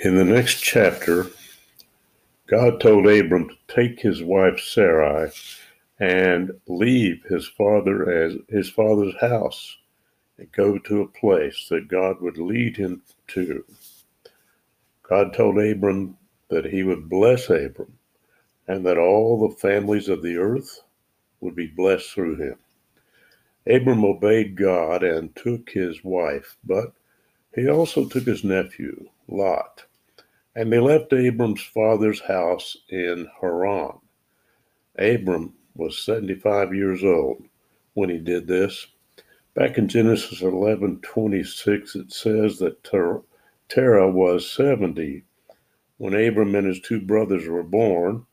In the next chapter, God told Abram to take his wife Sarai and leave his father as his father's house and go to a place that God would lead him to. God told Abram that he would bless Abram and that all the families of the earth would be blessed through him. Abram obeyed God and took his wife, but he also took his nephew, Lot, and they left Abram's father's house in Haran. Abram was 75 years old when he did this. Back in Genesis 11:26 it says that Terah was 70 when Abram and his two brothers were born.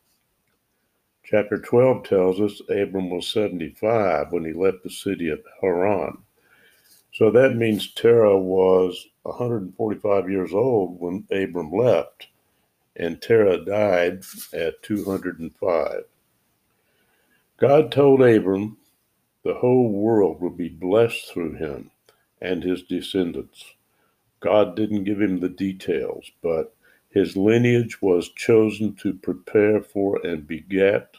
Chapter 12 tells us Abram was 75 when he left the city of Haran. So that means Terah was 145 years old when Abram left, and Terah died at 205. God told Abram the whole world would be blessed through him and his descendants. God didn't give him the details, but his lineage was chosen to prepare for and beget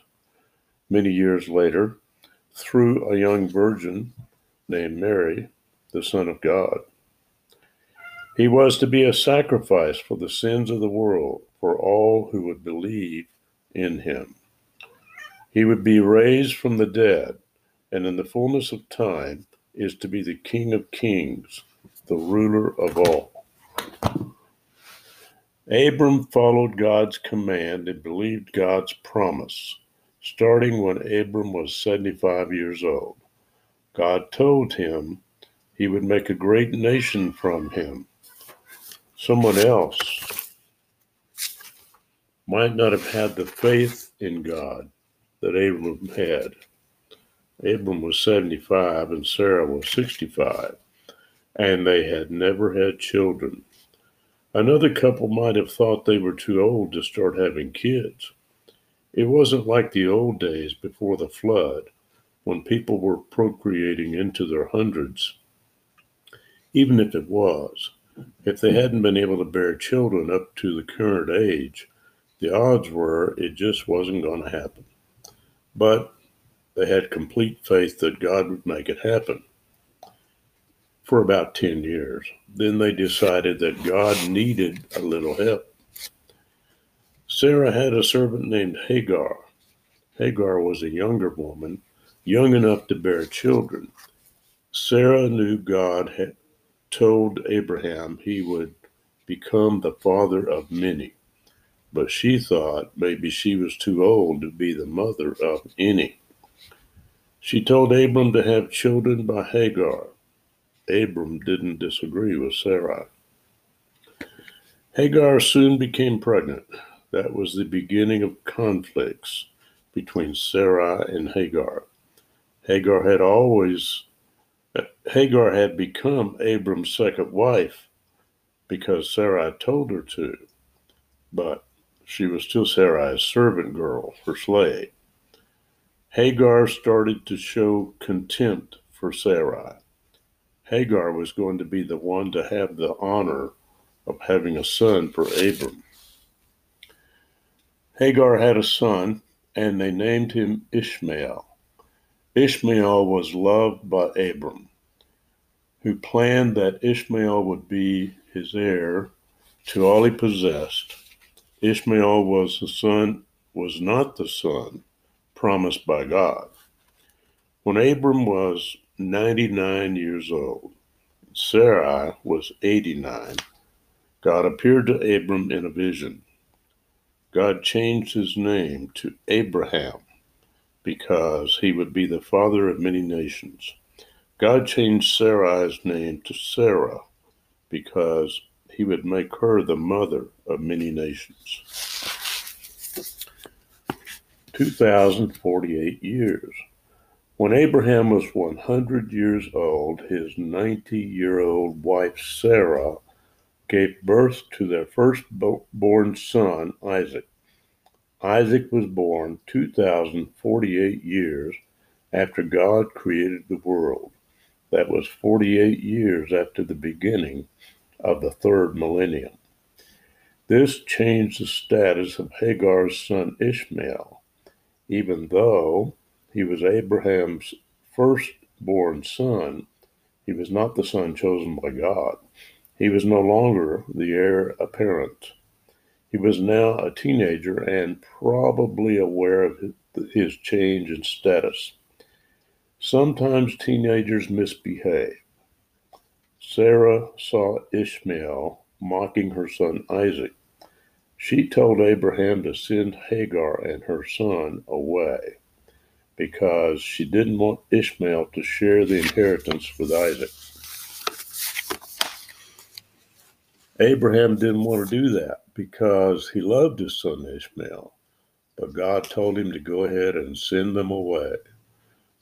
many years later through a young virgin named Mary, the Son of God. He was to be a sacrifice for the sins of the world for all who would believe in him. He would be raised from the dead, and in the fullness of time is to be the King of kings, the ruler of all. Abram followed God's command and believed God's promise, starting when Abram was 75 years old. God told him he would make a great nation from him. Someone else might not have had the faith in God that Abram had. Abram was 75 and Sarah was 65, and they had never had children. Another couple might have thought they were too old to start having kids. It wasn't like the old days before the flood, when people were procreating into their hundreds. Even if it was, if they hadn't been able to bear children up to the current age, the odds were it just wasn't going to happen. But they had complete faith that God would make it happen for about 10 years. Then they decided that God needed a little help. Sarah had a servant named Hagar. Hagar was a younger woman, young enough to bear children. Sarah knew God had told Abraham he would become the father of many, but she thought maybe she was too old to be the mother of any. She told Abram to have children by Hagar. Abram didn't disagree with Sarai. Hagar soon became pregnant. That was the beginning of conflicts between Sarai and Hagar. Hagar had always Hagar had become Abram's second wife because Sarai told her to, but she was still Sarai's servant girl, her slave. Hagar started to show contempt for Sarai. Hagar was going to be the one to have the honor of having a son for Abram. Hagar had a son, and they named him Ishmael. Ishmael was loved by Abram, who planned that Ishmael would be his heir to all he possessed. Ishmael was the son, was not the son promised by God. When Abram was 99 years old. Sarai was 89. God appeared to Abram in a vision. God changed his name to Abraham because he would be the father of many nations. God changed Sarai's name to Sarah because he would make her the mother of many nations. 2048 years. When Abraham was 100 years old, his 90 year old wife Sarah gave birth to their firstborn son, Isaac. Isaac was born 2,048 years after God created the world. That was 48 years after the beginning of the third millennium. This changed the status of Hagar's son Ishmael, even though he was Abraham's firstborn son. He was not the son chosen by God. He was no longer the heir apparent. He was now a teenager and probably aware of his change in status. Sometimes teenagers misbehave. Sarah saw Ishmael mocking her son Isaac. She told Abraham to send Hagar and her son away because she didn't want Ishmael to share the inheritance with Isaac. Abraham didn't want to do that because he loved his son Ishmael, but God told him to go ahead and send them away.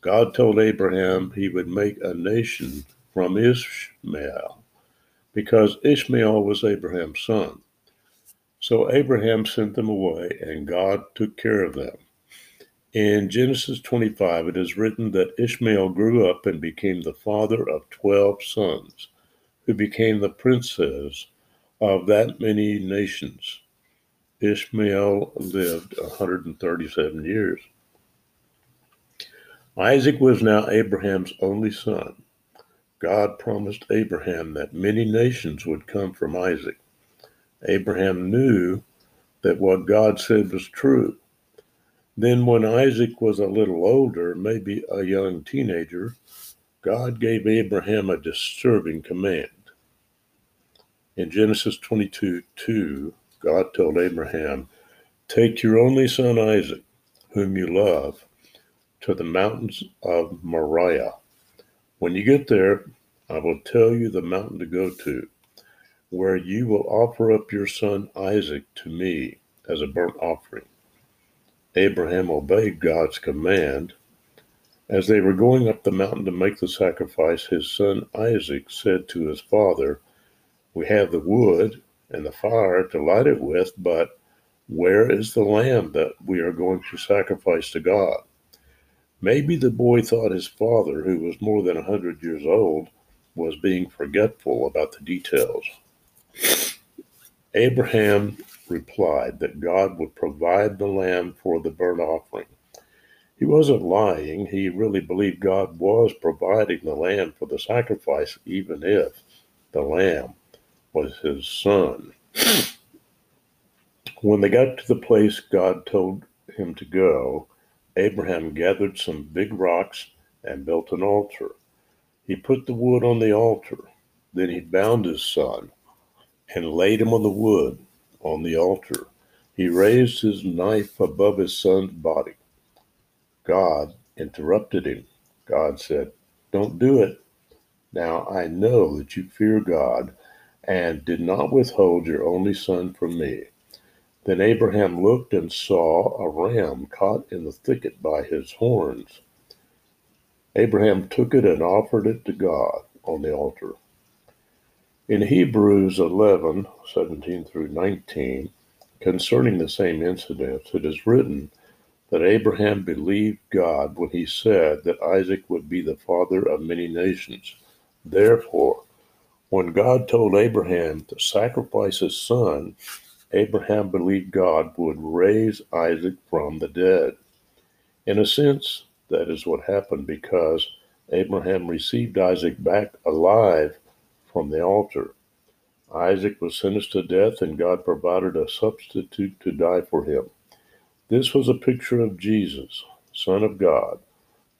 God told Abraham he would make a nation from Ishmael because Ishmael was Abraham's son. So Abraham sent them away, and God took care of them. In Genesis 25, it is written that Ishmael grew up and became the father of 12 sons, who became the princes of that many nations. Ishmael lived 137 years. Isaac was now Abraham's only son. God promised Abraham that many nations would come from Isaac. Abraham knew that what God said was true. Then, when Isaac was a little older, maybe a young teenager, God gave Abraham a disturbing command. In Genesis 22 2, God told Abraham, Take your only son Isaac, whom you love, to the mountains of Moriah. When you get there, I will tell you the mountain to go to, where you will offer up your son Isaac to me as a burnt offering. Abraham obeyed God's command. As they were going up the mountain to make the sacrifice, his son Isaac said to his father, we have the wood and the fire to light it with, but where is the lamb that we are going to sacrifice to God? Maybe the boy thought his father, who was more than a hundred years old, was being forgetful about the details. Abraham replied that God would provide the lamb for the burnt offering. He wasn't lying. He really believed God was providing the lamb for the sacrifice, even if the lamb was his son. When they got to the place God told him to go, Abraham gathered some big rocks and built an altar. He put the wood on the altar. Then he bound his son and laid him on the wood on the altar. He raised his knife above his son's body. God interrupted him. God said, Don't do it. Now I know that you fear God and did not withhold your only son from me. Then Abraham looked and saw a ram caught in the thicket by his horns. Abraham took it and offered it to God on the altar. In Hebrews 11 17 through 19, concerning the same incident, it is written that Abraham believed God when he said that Isaac would be the father of many nations. Therefore, when God told Abraham to sacrifice his son, Abraham believed God would raise Isaac from the dead. In a sense, that is what happened because Abraham received Isaac back alive from the altar. Isaac was sentenced to death, and God provided a substitute to die for him. This was a picture of Jesus, Son of God.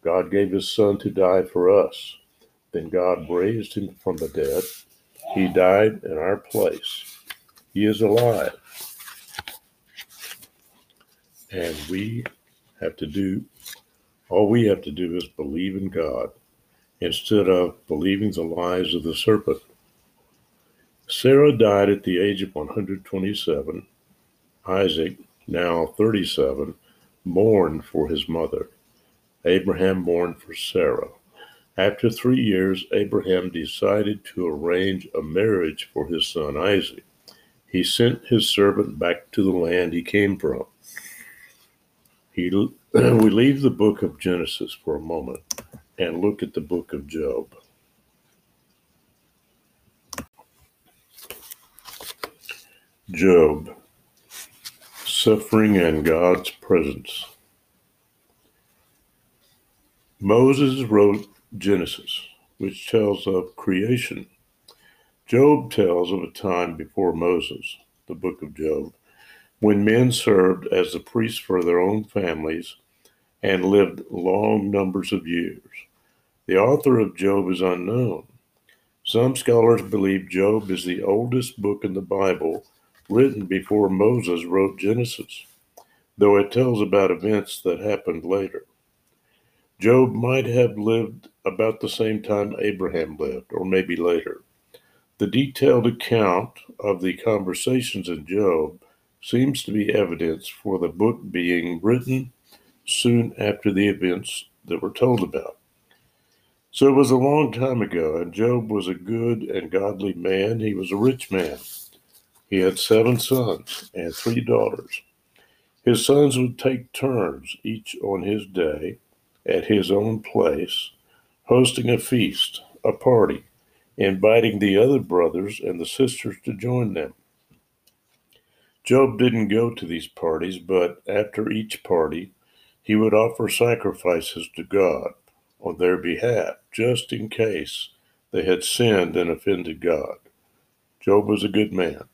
God gave his Son to die for us. Then God raised him from the dead. He died in our place. He is alive. And we have to do, all we have to do is believe in God instead of believing the lies of the serpent. Sarah died at the age of 127. Isaac, now 37, mourned for his mother. Abraham mourned for Sarah. After three years, Abraham decided to arrange a marriage for his son Isaac. He sent his servant back to the land he came from. He, we leave the book of Genesis for a moment and look at the book of Job. Job Suffering and God's Presence. Moses wrote Genesis, which tells of creation. Job tells of a time before Moses, the book of Job, when men served as the priests for their own families and lived long numbers of years. The author of Job is unknown. Some scholars believe Job is the oldest book in the Bible written before Moses wrote Genesis, though it tells about events that happened later. Job might have lived about the same time Abraham lived, or maybe later. The detailed account of the conversations in Job seems to be evidence for the book being written soon after the events that were told about. So it was a long time ago, and Job was a good and godly man. He was a rich man. He had seven sons and three daughters. His sons would take turns, each on his day, at his own place, hosting a feast, a party, inviting the other brothers and the sisters to join them. Job didn't go to these parties, but after each party, he would offer sacrifices to God on their behalf, just in case they had sinned and offended God. Job was a good man.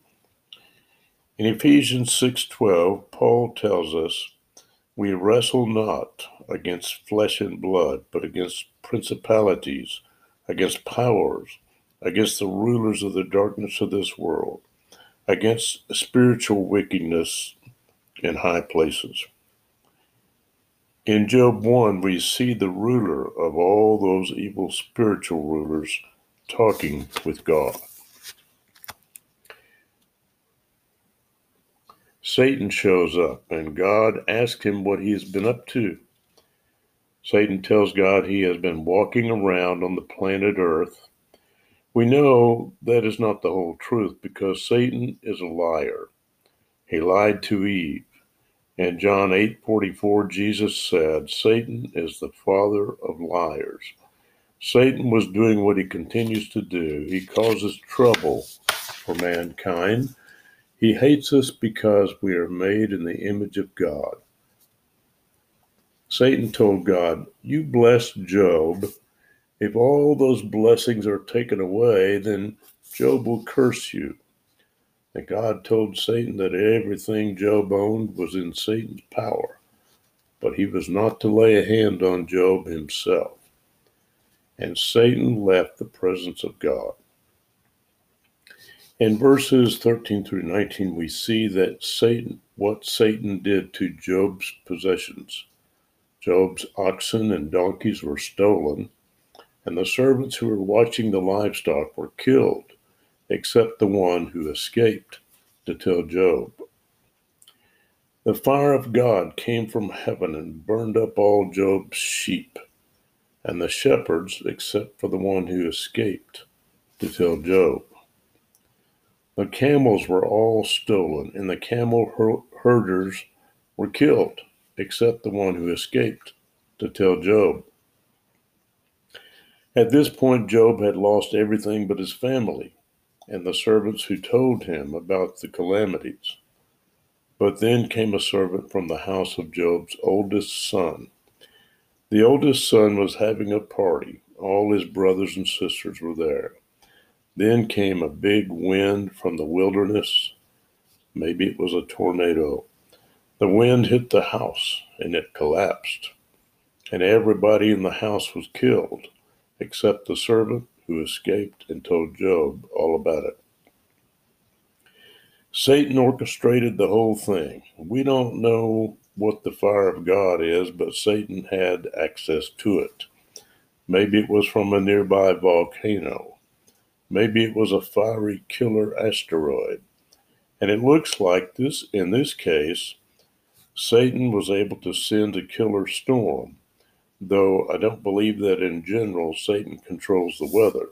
In Ephesians 6:12, Paul tells us, "We wrestle not against flesh and blood, but against principalities, against powers, against the rulers of the darkness of this world, against spiritual wickedness in high places." In Job 1, we see the ruler of all those evil spiritual rulers talking with God. Satan shows up, and God asks him what he has been up to. Satan tells God he has been walking around on the planet Earth. We know that is not the whole truth because Satan is a liar. He lied to Eve. In John 8:44 Jesus said, Satan is the father of liars. Satan was doing what he continues to do. He causes trouble for mankind he hates us because we are made in the image of God. Satan told God, You blessed Job. If all those blessings are taken away, then Job will curse you. And God told Satan that everything Job owned was in Satan's power, but he was not to lay a hand on Job himself. And Satan left the presence of God. In verses 13 through 19, we see that Satan, what Satan did to Job's possessions. Job's oxen and donkeys were stolen, and the servants who were watching the livestock were killed, except the one who escaped to tell Job. The fire of God came from heaven and burned up all Job's sheep, and the shepherds, except for the one who escaped to tell Job. The camels were all stolen, and the camel herders were killed, except the one who escaped to tell Job. At this point, Job had lost everything but his family and the servants who told him about the calamities. But then came a servant from the house of Job's oldest son. The oldest son was having a party. All his brothers and sisters were there. Then came a big wind from the wilderness. Maybe it was a tornado. The wind hit the house and it collapsed. And everybody in the house was killed, except the servant who escaped and told Job all about it. Satan orchestrated the whole thing. We don't know what the fire of God is, but Satan had access to it. Maybe it was from a nearby volcano. Maybe it was a fiery killer asteroid. And it looks like this, in this case, Satan was able to send a killer storm, though I don't believe that in general Satan controls the weather.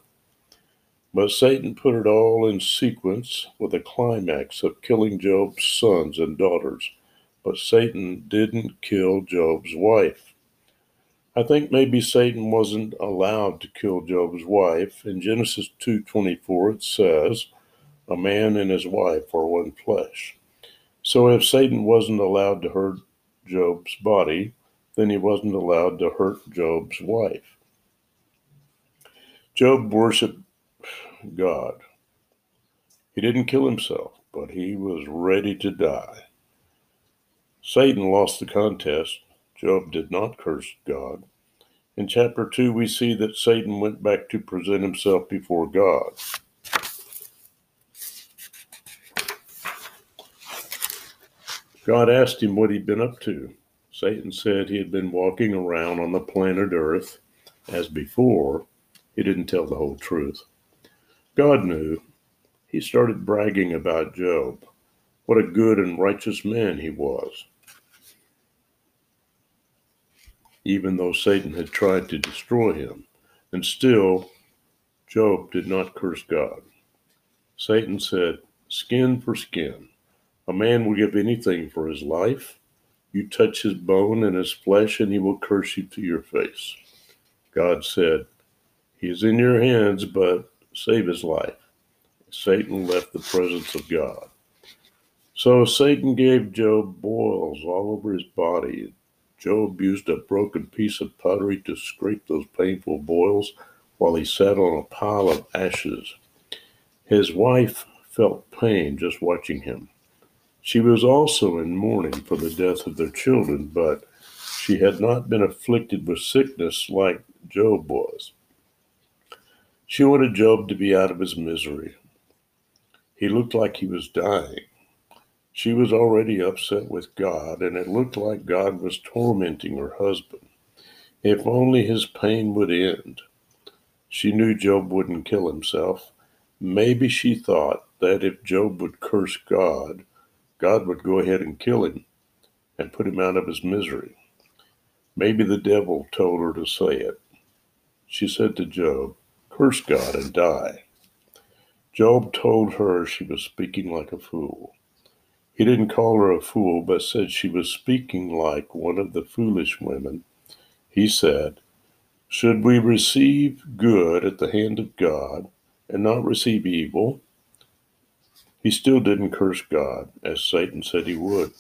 But Satan put it all in sequence with a climax of killing Job's sons and daughters. But Satan didn't kill Job's wife. I think maybe Satan wasn't allowed to kill Job's wife. In Genesis 2:24 it says, A man and his wife are one flesh. So if Satan wasn't allowed to hurt Job's body, then he wasn't allowed to hurt Job's wife. Job worshiped God. He didn't kill himself, but he was ready to die. Satan lost the contest. Job did not curse God. In chapter 2, we see that Satan went back to present himself before God. God asked him what he'd been up to. Satan said he had been walking around on the planet Earth as before. He didn't tell the whole truth. God knew. He started bragging about Job. What a good and righteous man he was. Even though Satan had tried to destroy him, and still Job did not curse God. Satan said, Skin for skin. A man will give anything for his life. You touch his bone and his flesh, and he will curse you to your face. God said, He is in your hands, but save his life. Satan left the presence of God. So Satan gave Job boils all over his body. Job used a broken piece of pottery to scrape those painful boils while he sat on a pile of ashes. His wife felt pain just watching him. She was also in mourning for the death of their children, but she had not been afflicted with sickness like Job was. She wanted Job to be out of his misery. He looked like he was dying. She was already upset with God, and it looked like God was tormenting her husband. If only his pain would end. She knew Job wouldn't kill himself. Maybe she thought that if Job would curse God, God would go ahead and kill him and put him out of his misery. Maybe the devil told her to say it. She said to Job, Curse God and die. Job told her she was speaking like a fool. He didn't call her a fool, but said she was speaking like one of the foolish women. He said, Should we receive good at the hand of God and not receive evil? He still didn't curse God, as Satan said he would.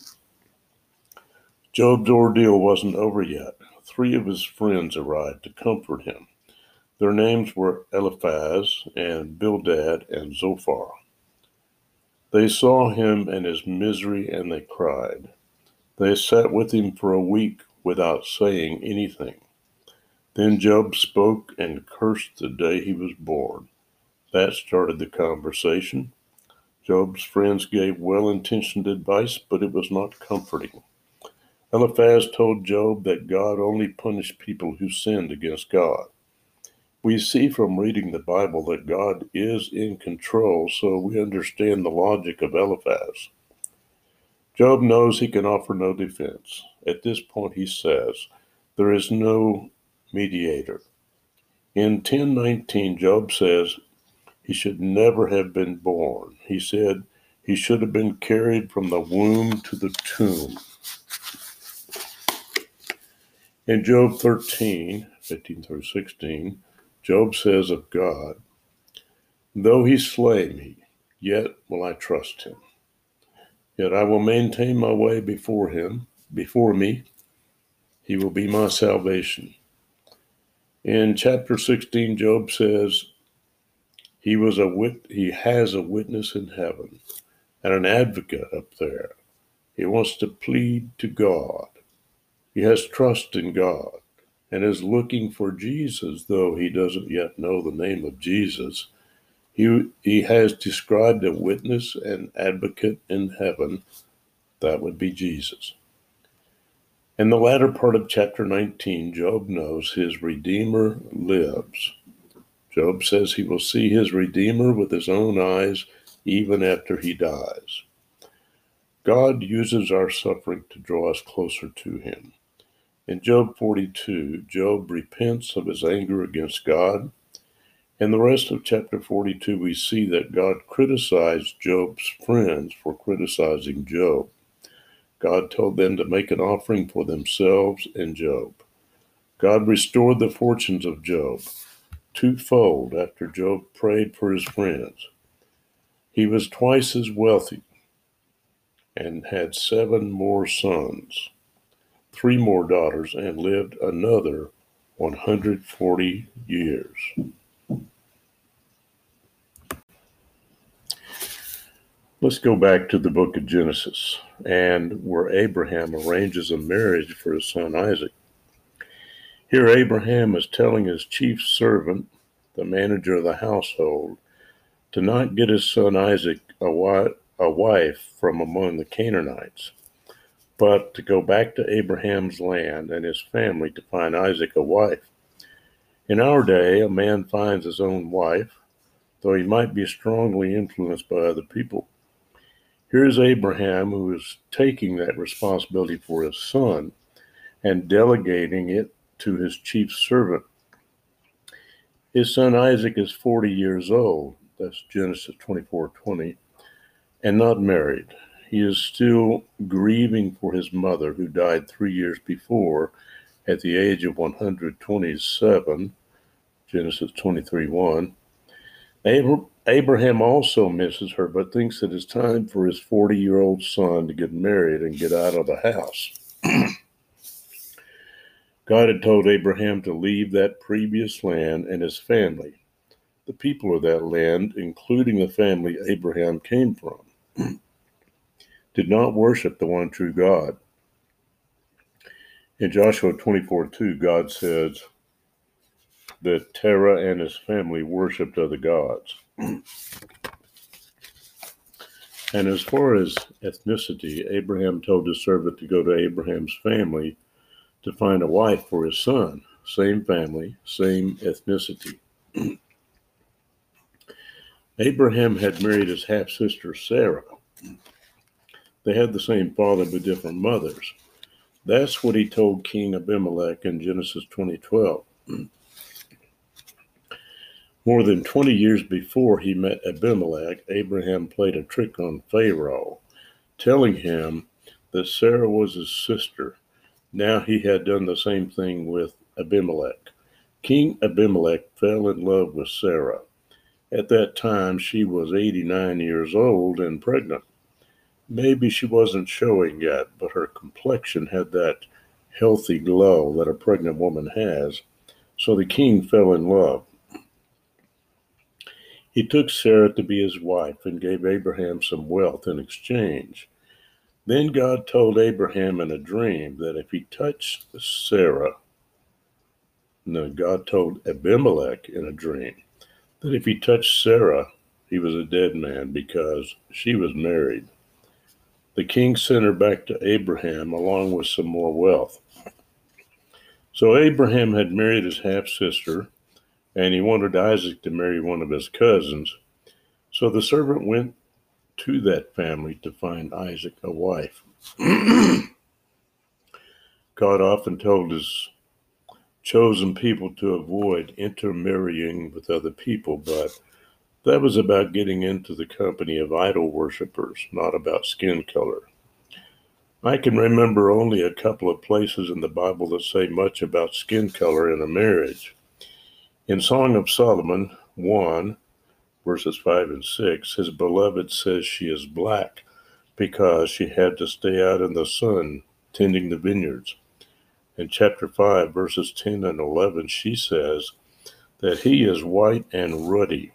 Job's ordeal wasn't over yet. Three of his friends arrived to comfort him. Their names were Eliphaz and Bildad and Zophar. They saw him and his misery and they cried. They sat with him for a week without saying anything. Then Job spoke and cursed the day he was born. That started the conversation. Job's friends gave well intentioned advice, but it was not comforting. Eliphaz told Job that God only punished people who sinned against God. We see from reading the Bible that God is in control, so we understand the logic of Eliphaz. Job knows he can offer no defense. At this point, he says, There is no mediator. In 1019, Job says he should never have been born. He said he should have been carried from the womb to the tomb. In Job 13, 15 through 16, Job says of God, Though he slay me, yet will I trust him. Yet I will maintain my way before him, before me. He will be my salvation. In chapter 16, Job says, he was a wit- he has a witness in heaven and an advocate up there. He wants to plead to God. He has trust in God and is looking for Jesus, though he doesn't yet know the name of Jesus. He, he has described a witness and advocate in heaven. That would be Jesus. In the latter part of chapter 19, Job knows his Redeemer lives. Job says he will see his Redeemer with his own eyes even after he dies. God uses our suffering to draw us closer to him. In Job 42, Job repents of his anger against God. In the rest of chapter 42, we see that God criticized Job's friends for criticizing Job. God told them to make an offering for themselves and Job. God restored the fortunes of Job twofold after Job prayed for his friends. He was twice as wealthy and had seven more sons, three more daughters, and lived another 140 years. Let's go back to the book of Genesis and where Abraham arranges a marriage for his son Isaac. Here, Abraham is telling his chief servant, the manager of the household, to not get his son Isaac a wife, a wife from among the Canaanites, but to go back to Abraham's land and his family to find Isaac a wife. In our day, a man finds his own wife, though he might be strongly influenced by other people. Here's Abraham who is taking that responsibility for his son and delegating it to his chief servant. His son Isaac is 40 years old. That's Genesis 24 20, and not married. He is still grieving for his mother, who died three years before at the age of 127, Genesis 23 1. Abraham also misses her, but thinks it is time for his 40 year old son to get married and get out of the house. God had told Abraham to leave that previous land and his family. The people of that land, including the family Abraham came from, did not worship the one true God. In Joshua 24 2, God says that Terah and his family worshiped other gods. and as far as ethnicity, Abraham told his servant to go to Abraham's family to find a wife for his son. Same family, same ethnicity. Abraham had married his half sister Sarah. They had the same father but different mothers. That's what he told King Abimelech in Genesis 2012. More than 20 years before he met Abimelech, Abraham played a trick on Pharaoh, telling him that Sarah was his sister. Now he had done the same thing with Abimelech. King Abimelech fell in love with Sarah. At that time, she was 89 years old and pregnant. Maybe she wasn't showing yet, but her complexion had that healthy glow that a pregnant woman has. So the king fell in love. He took Sarah to be his wife and gave Abraham some wealth in exchange. Then God told Abraham in a dream that if he touched Sarah, no, God told Abimelech in a dream that if he touched Sarah, he was a dead man because she was married. The king sent her back to Abraham along with some more wealth. So Abraham had married his half sister, and he wanted Isaac to marry one of his cousins. So the servant went to that family to find Isaac a wife. God often told his chosen people to avoid intermarrying with other people, but that was about getting into the company of idol worshippers, not about skin color. I can remember only a couple of places in the Bible that say much about skin color in a marriage. In Song of Solomon 1, verses 5 and 6, his beloved says she is black because she had to stay out in the sun tending the vineyards. In chapter 5, verses 10 and 11, she says that he is white and ruddy.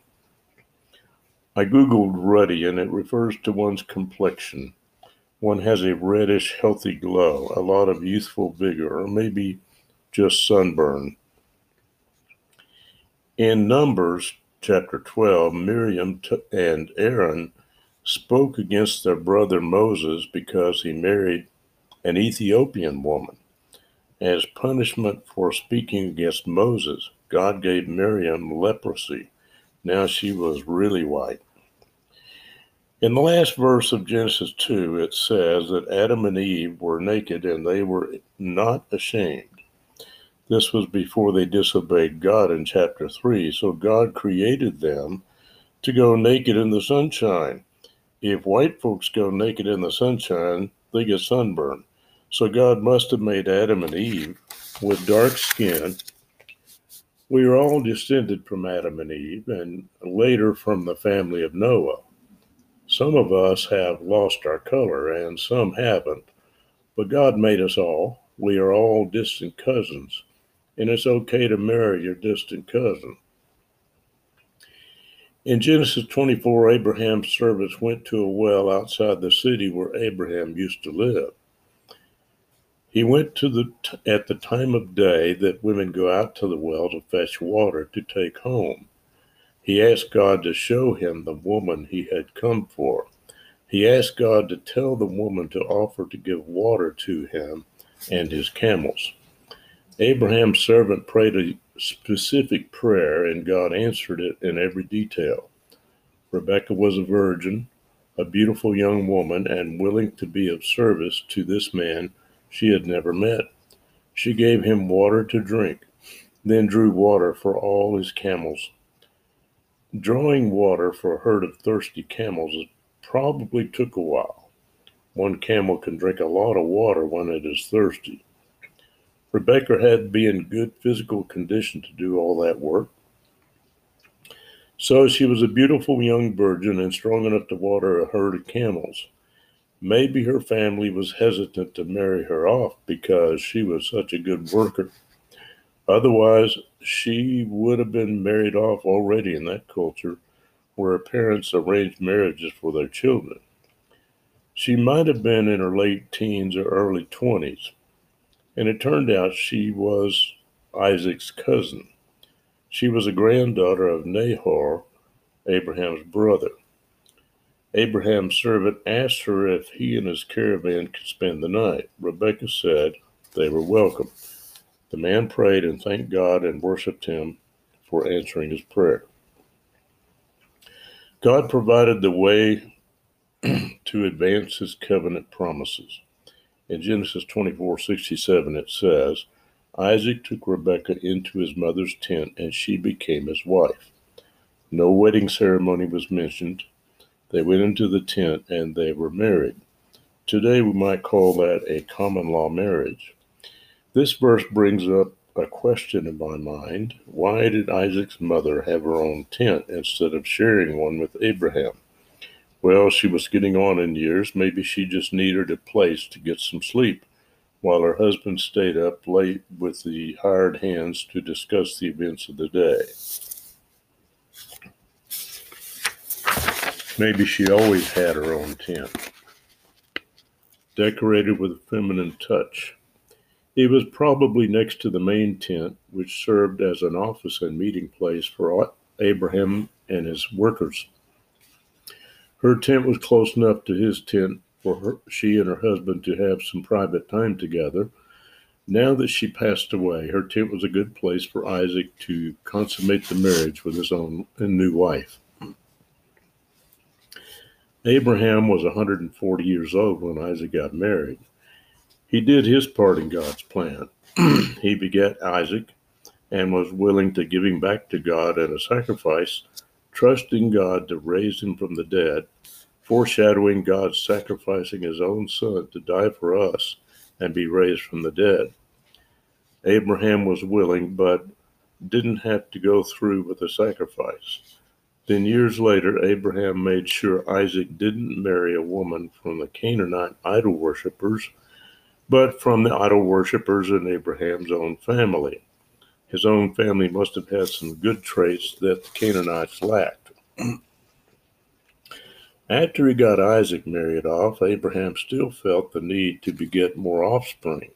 I googled ruddy and it refers to one's complexion. One has a reddish, healthy glow, a lot of youthful vigor, or maybe just sunburn. In Numbers chapter 12, Miriam and Aaron spoke against their brother Moses because he married an Ethiopian woman. As punishment for speaking against Moses, God gave Miriam leprosy. Now she was really white. In the last verse of Genesis 2, it says that Adam and Eve were naked and they were not ashamed. This was before they disobeyed God in chapter 3. So God created them to go naked in the sunshine. If white folks go naked in the sunshine, they get sunburned. So God must have made Adam and Eve with dark skin. We are all descended from Adam and Eve and later from the family of Noah. Some of us have lost our color and some haven't, but God made us all. We are all distant cousins, and it's okay to marry your distant cousin. In Genesis 24, Abraham's servants went to a well outside the city where Abraham used to live. He went to the at the time of day that women go out to the well to fetch water to take home. He asked God to show him the woman he had come for. He asked God to tell the woman to offer to give water to him and his camels. Abraham's servant prayed a specific prayer, and God answered it in every detail. Rebekah was a virgin, a beautiful young woman, and willing to be of service to this man she had never met. She gave him water to drink, then drew water for all his camels. Drawing water for a herd of thirsty camels probably took a while. One camel can drink a lot of water when it is thirsty. Rebecca had to be in good physical condition to do all that work. So she was a beautiful young virgin and strong enough to water a herd of camels. Maybe her family was hesitant to marry her off because she was such a good worker. Otherwise, she would have been married off already in that culture where parents arranged marriages for their children. She might have been in her late teens or early 20s, and it turned out she was Isaac's cousin. She was a granddaughter of Nahor, Abraham's brother. Abraham's servant asked her if he and his caravan could spend the night. Rebekah said they were welcome. The man prayed and thanked God and worshiped him for answering his prayer. God provided the way to advance his covenant promises. In Genesis 24 67, it says, Isaac took Rebekah into his mother's tent, and she became his wife. No wedding ceremony was mentioned. They went into the tent and they were married. Today we might call that a common law marriage. This verse brings up a question in my mind. Why did Isaac's mother have her own tent instead of sharing one with Abraham? Well, she was getting on in years. Maybe she just needed a place to get some sleep while her husband stayed up late with the hired hands to discuss the events of the day. Maybe she always had her own tent, decorated with a feminine touch. It was probably next to the main tent, which served as an office and meeting place for Abraham and his workers. Her tent was close enough to his tent for her, she and her husband to have some private time together. Now that she passed away, her tent was a good place for Isaac to consummate the marriage with his own new wife. Abraham was 140 years old when Isaac got married. He did his part in God's plan. he begat Isaac and was willing to give him back to God as a sacrifice trusting God to raise him from the dead, foreshadowing God sacrificing his own son to die for us and be raised from the dead. Abraham was willing, but didn't have to go through with the sacrifice. Then, years later, Abraham made sure Isaac didn't marry a woman from the Canaanite idol worshippers, but from the idol worshippers in Abraham's own family. His own family must have had some good traits that the Canaanites lacked. After he got Isaac married off, Abraham still felt the need to beget more offspring.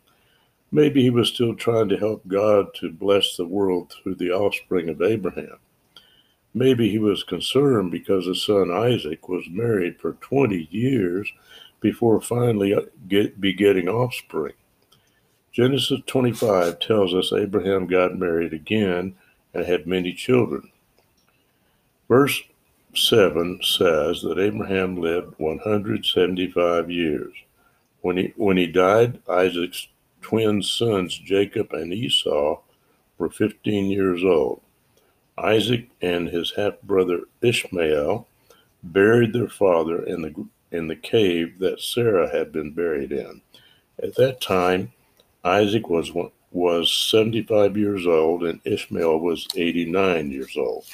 Maybe he was still trying to help God to bless the world through the offspring of Abraham. Maybe he was concerned because his son Isaac was married for 20 years before finally uh, get, begetting offspring. Genesis 25 tells us Abraham got married again and had many children. Verse 7 says that Abraham lived 175 years. When he, when he died, Isaac's twin sons, Jacob and Esau, were 15 years old. Isaac and his half brother Ishmael buried their father in the, in the cave that Sarah had been buried in. At that time, Isaac was was 75 years old and Ishmael was 89 years old.